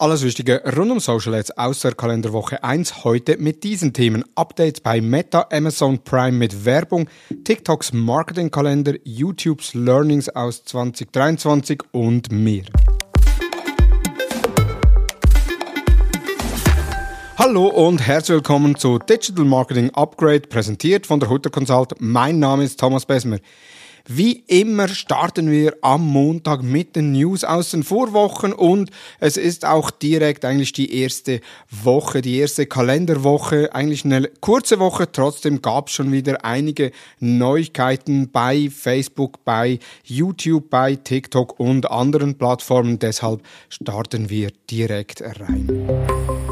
Alles Wichtige rund um Social Ads aus der Kalenderwoche 1 heute mit diesen Themen. Updates bei Meta, Amazon Prime mit Werbung, TikToks Marketingkalender, YouTubes Learnings aus 2023 und mehr. Hallo und herzlich willkommen zu Digital Marketing Upgrade, präsentiert von der Hutter Consult. Mein Name ist Thomas Besmer. Wie immer starten wir am Montag mit den News aus den Vorwochen und es ist auch direkt eigentlich die erste Woche, die erste Kalenderwoche, eigentlich eine kurze Woche. Trotzdem gab es schon wieder einige Neuigkeiten bei Facebook, bei YouTube, bei TikTok und anderen Plattformen. Deshalb starten wir direkt rein.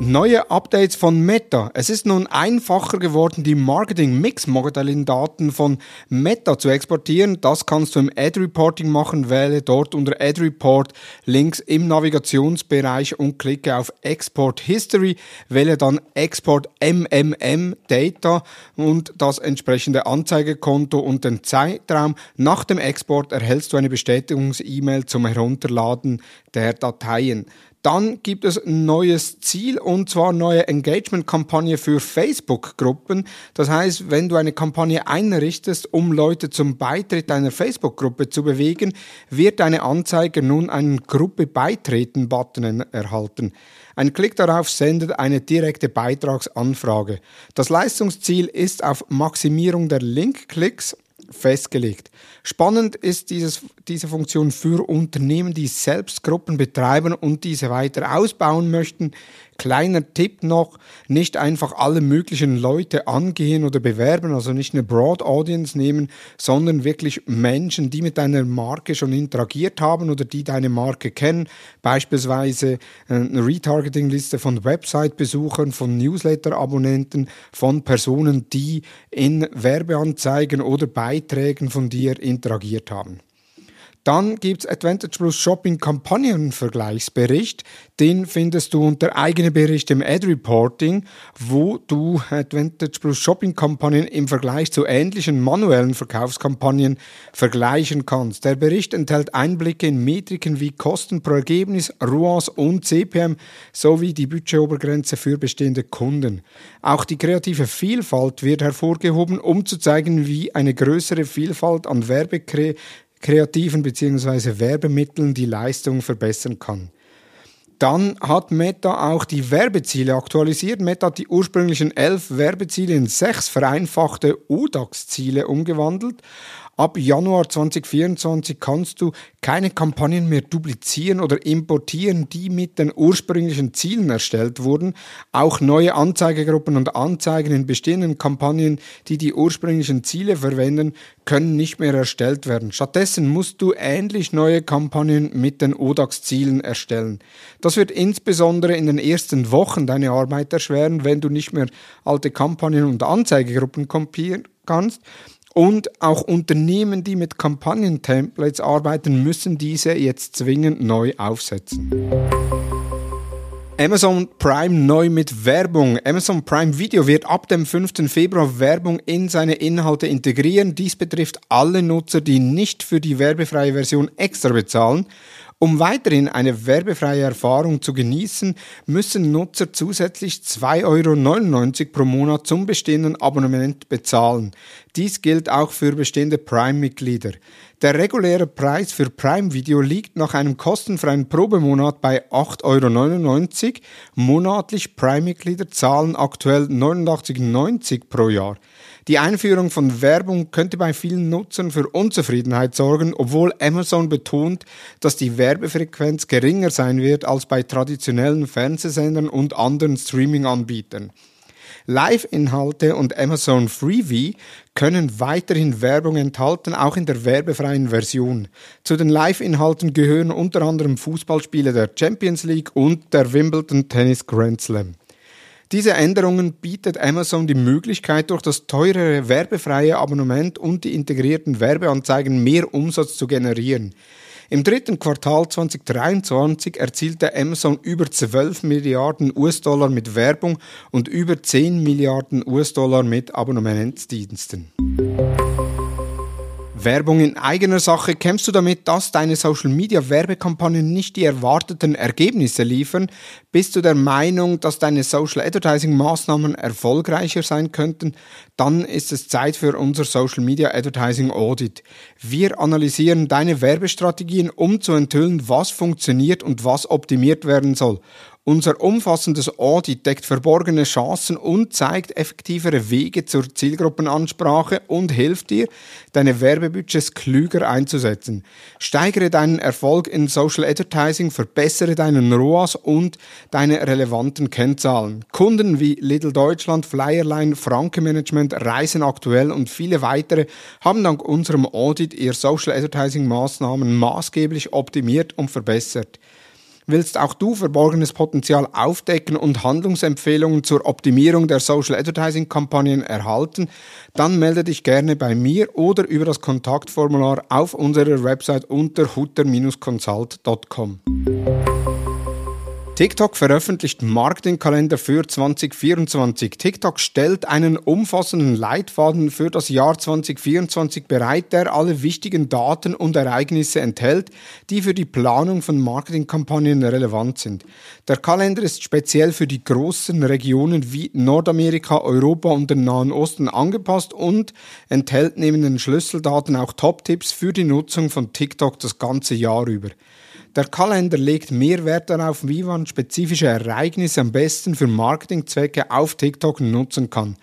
Neue Updates von Meta. Es ist nun einfacher geworden, die Marketing-Mix-Modeling-Daten von Meta zu exportieren. Das kannst du im Ad-Reporting machen. Wähle dort unter Ad-Report links im Navigationsbereich und klicke auf Export History. Wähle dann Export MMM Data und das entsprechende Anzeigekonto und den Zeitraum. Nach dem Export erhältst du eine Bestätigungs-E-Mail zum Herunterladen der Dateien. Dann gibt es ein neues Ziel und zwar neue Engagement-Kampagne für Facebook-Gruppen. Das heißt, wenn du eine Kampagne einrichtest, um Leute zum Beitritt einer Facebook-Gruppe zu bewegen, wird deine Anzeige nun einen Gruppe beitreten-Button erhalten. Ein Klick darauf sendet eine direkte Beitragsanfrage. Das Leistungsziel ist auf Maximierung der Link-Klicks festgelegt. Spannend ist dieses, diese Funktion für Unternehmen, die selbst Gruppen betreiben und diese weiter ausbauen möchten. Kleiner Tipp noch, nicht einfach alle möglichen Leute angehen oder bewerben, also nicht eine Broad Audience nehmen, sondern wirklich Menschen, die mit deiner Marke schon interagiert haben oder die deine Marke kennen, beispielsweise äh, eine Retargeting-Liste von Website-Besuchern, von Newsletter-Abonnenten, von Personen, die in Werbeanzeigen oder Beiträgen von dir interagiert haben. Dann gibt es Advantage Plus Shopping Kampagnenvergleichsbericht. Den findest du unter eigene Bericht im Ad Reporting, wo du Advantage Plus Shopping Kampagnen im Vergleich zu ähnlichen manuellen Verkaufskampagnen vergleichen kannst. Der Bericht enthält Einblicke in Metriken wie Kosten pro Ergebnis, ROAS und CPM sowie die Budgetobergrenze für bestehende Kunden. Auch die kreative Vielfalt wird hervorgehoben, um zu zeigen, wie eine größere Vielfalt an Werbekre kreativen bzw. Werbemitteln die Leistung verbessern kann. Dann hat Meta auch die Werbeziele aktualisiert. Meta hat die ursprünglichen elf Werbeziele in sechs vereinfachte ODAX-Ziele umgewandelt. Ab Januar 2024 kannst du keine Kampagnen mehr duplizieren oder importieren, die mit den ursprünglichen Zielen erstellt wurden. Auch neue Anzeigegruppen und Anzeigen in bestehenden Kampagnen, die die ursprünglichen Ziele verwenden, können nicht mehr erstellt werden. Stattdessen musst du ähnlich neue Kampagnen mit den ODAX-Zielen erstellen. Das wird insbesondere in den ersten Wochen deine Arbeit erschweren, wenn du nicht mehr alte Kampagnen und Anzeigegruppen kopieren kannst. Und auch Unternehmen, die mit Kampagnen-Templates arbeiten, müssen diese jetzt zwingend neu aufsetzen. Amazon Prime neu mit Werbung. Amazon Prime Video wird ab dem 5. Februar Werbung in seine Inhalte integrieren. Dies betrifft alle Nutzer, die nicht für die werbefreie Version extra bezahlen. Um weiterhin eine werbefreie Erfahrung zu genießen, müssen Nutzer zusätzlich 2,99 Euro pro Monat zum bestehenden Abonnement bezahlen. Dies gilt auch für bestehende Prime-Mitglieder. Der reguläre Preis für Prime Video liegt nach einem kostenfreien Probemonat bei 8,99 Euro. Monatlich Prime-Mitglieder zahlen aktuell 89,90 pro Jahr. Die Einführung von Werbung könnte bei vielen Nutzern für Unzufriedenheit sorgen, obwohl Amazon betont, dass die Werbefrequenz geringer sein wird als bei traditionellen Fernsehsendern und anderen Streaming-Anbietern. Live-Inhalte und Amazon Freebie können weiterhin Werbung enthalten, auch in der werbefreien Version. Zu den Live-Inhalten gehören unter anderem Fußballspiele der Champions League und der Wimbledon Tennis Grand Slam. Diese Änderungen bietet Amazon die Möglichkeit, durch das teurere werbefreie Abonnement und die integrierten Werbeanzeigen mehr Umsatz zu generieren. Im dritten Quartal 2023 erzielte Amazon über 12 Milliarden US-Dollar mit Werbung und über 10 Milliarden US-Dollar mit Abonnementsdiensten. Werbung in eigener Sache kämpfst du damit, dass deine Social Media Werbekampagnen nicht die erwarteten Ergebnisse liefern? Bist du der Meinung, dass deine Social Advertising Maßnahmen erfolgreicher sein könnten? Dann ist es Zeit für unser Social Media Advertising Audit. Wir analysieren deine Werbestrategien, um zu enthüllen, was funktioniert und was optimiert werden soll. Unser umfassendes Audit deckt verborgene Chancen und zeigt effektivere Wege zur Zielgruppenansprache und hilft dir, deine Werbebudgets klüger einzusetzen. Steigere deinen Erfolg in Social Advertising, verbessere deinen ROAS und deine relevanten Kennzahlen. Kunden wie Little Deutschland, Flyerline, Franke Management, Reisen aktuell und viele weitere haben dank unserem Audit ihr Social Advertising Maßnahmen maßgeblich optimiert und verbessert. Willst auch du verborgenes Potenzial aufdecken und Handlungsempfehlungen zur Optimierung der Social Advertising Kampagnen erhalten? Dann melde dich gerne bei mir oder über das Kontaktformular auf unserer Website unter hutter-consult.com. TikTok veröffentlicht Marketingkalender für 2024. TikTok stellt einen umfassenden Leitfaden für das Jahr 2024 bereit, der alle wichtigen Daten und Ereignisse enthält, die für die Planung von Marketingkampagnen relevant sind. Der Kalender ist speziell für die großen Regionen wie Nordamerika, Europa und den Nahen Osten angepasst und enthält neben den Schlüsseldaten auch Top-Tipps für die Nutzung von TikTok das ganze Jahr über. Der Kalender legt mehr Wert darauf, wie man spezifische Ereignisse am besten für Marketingzwecke auf TikTok nutzen kann.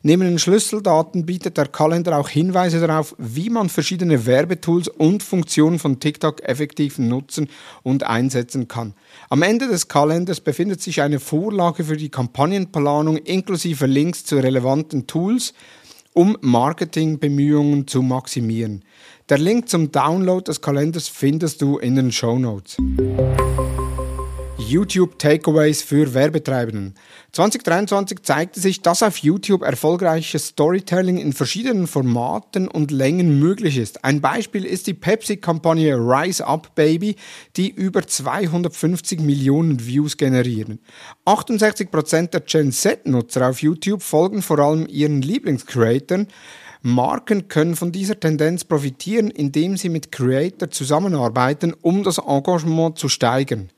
Neben den Schlüsseldaten bietet der Kalender auch Hinweise darauf, wie man verschiedene Werbetools und Funktionen von TikTok effektiv nutzen und einsetzen kann. Am Ende des Kalenders befindet sich eine Vorlage für die Kampagnenplanung inklusive Links zu relevanten Tools, um Marketingbemühungen zu maximieren. Der Link zum Download des Kalenders findest du in den Show Notes. YouTube Takeaways für Werbetreibenden. 2023 zeigte sich, dass auf YouTube erfolgreiches Storytelling in verschiedenen Formaten und Längen möglich ist. Ein Beispiel ist die Pepsi-Kampagne Rise Up Baby, die über 250 Millionen Views generieren. 68% der Gen Z-Nutzer auf YouTube folgen vor allem ihren Lieblingscreatoren. Marken können von dieser Tendenz profitieren, indem sie mit Creator zusammenarbeiten, um das Engagement zu steigern.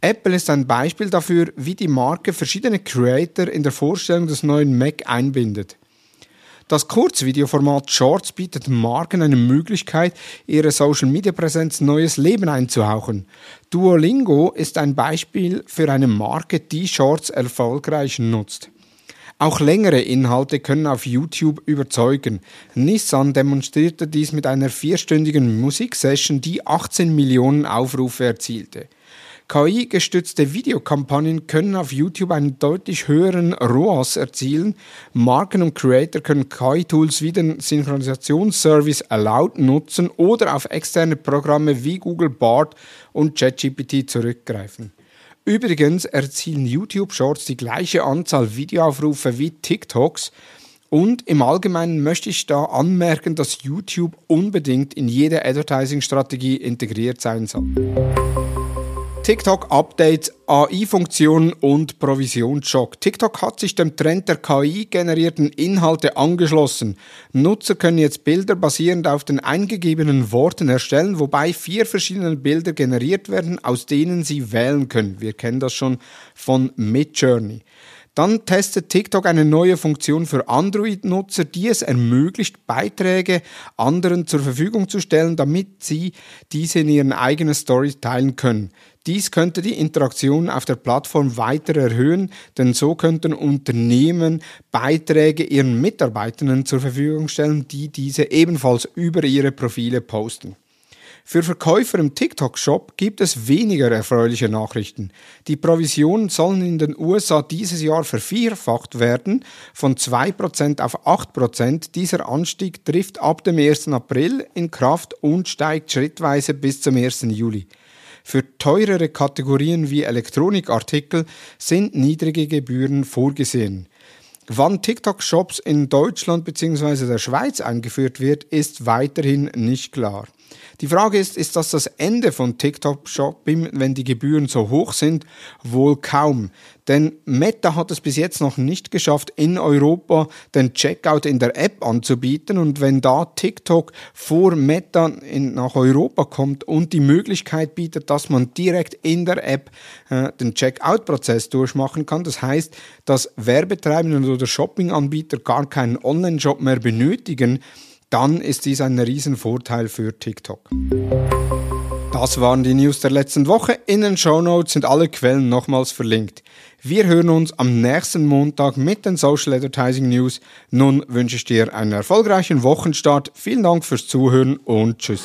Apple ist ein Beispiel dafür, wie die Marke verschiedene Creator in der Vorstellung des neuen Mac einbindet. Das Kurzvideoformat Shorts bietet Marken eine Möglichkeit, ihre Social-Media-Präsenz neues Leben einzuhauchen. Duolingo ist ein Beispiel für eine Marke, die Shorts erfolgreich nutzt. Auch längere Inhalte können auf YouTube überzeugen. Nissan demonstrierte dies mit einer vierstündigen Musiksession, die 18 Millionen Aufrufe erzielte. KI-gestützte Videokampagnen können auf YouTube einen deutlich höheren ROAS erzielen. Marken und Creator können KI-Tools wie den Synchronisationsservice Allowed nutzen oder auf externe Programme wie Google Bard und ChatGPT zurückgreifen. Übrigens erzielen YouTube Shorts die gleiche Anzahl Videoaufrufe wie TikToks. Und im Allgemeinen möchte ich da anmerken, dass YouTube unbedingt in jede Advertising-Strategie integriert sein soll. TikTok-Updates, AI-Funktionen und Provisionsschock. TikTok hat sich dem Trend der KI-generierten Inhalte angeschlossen. Nutzer können jetzt Bilder basierend auf den eingegebenen Worten erstellen, wobei vier verschiedene Bilder generiert werden, aus denen sie wählen können. Wir kennen das schon von Midjourney. Dann testet TikTok eine neue Funktion für Android-Nutzer, die es ermöglicht, Beiträge anderen zur Verfügung zu stellen, damit sie diese in ihren eigenen Stories teilen können. Dies könnte die Interaktion auf der Plattform weiter erhöhen, denn so könnten Unternehmen Beiträge ihren Mitarbeitenden zur Verfügung stellen, die diese ebenfalls über ihre Profile posten. Für Verkäufer im TikTok-Shop gibt es weniger erfreuliche Nachrichten. Die Provisionen sollen in den USA dieses Jahr vervierfacht werden, von 2% auf 8%. Dieser Anstieg trifft ab dem 1. April in Kraft und steigt schrittweise bis zum 1. Juli. Für teurere Kategorien wie Elektronikartikel sind niedrige Gebühren vorgesehen. Wann TikTok-Shops in Deutschland bzw. der Schweiz eingeführt wird, ist weiterhin nicht klar. Die Frage ist, ist das das Ende von TikTok Shopping, wenn die Gebühren so hoch sind? Wohl kaum. Denn Meta hat es bis jetzt noch nicht geschafft, in Europa den Checkout in der App anzubieten. Und wenn da TikTok vor Meta in, nach Europa kommt und die Möglichkeit bietet, dass man direkt in der App äh, den Checkout-Prozess durchmachen kann, das heißt, dass Werbetreibende oder Shoppinganbieter gar keinen Online-Shop mehr benötigen, dann ist dies ein Riesenvorteil für TikTok. Das waren die News der letzten Woche. In den Show Notes sind alle Quellen nochmals verlinkt. Wir hören uns am nächsten Montag mit den Social Advertising News. Nun wünsche ich dir einen erfolgreichen Wochenstart. Vielen Dank fürs Zuhören und tschüss.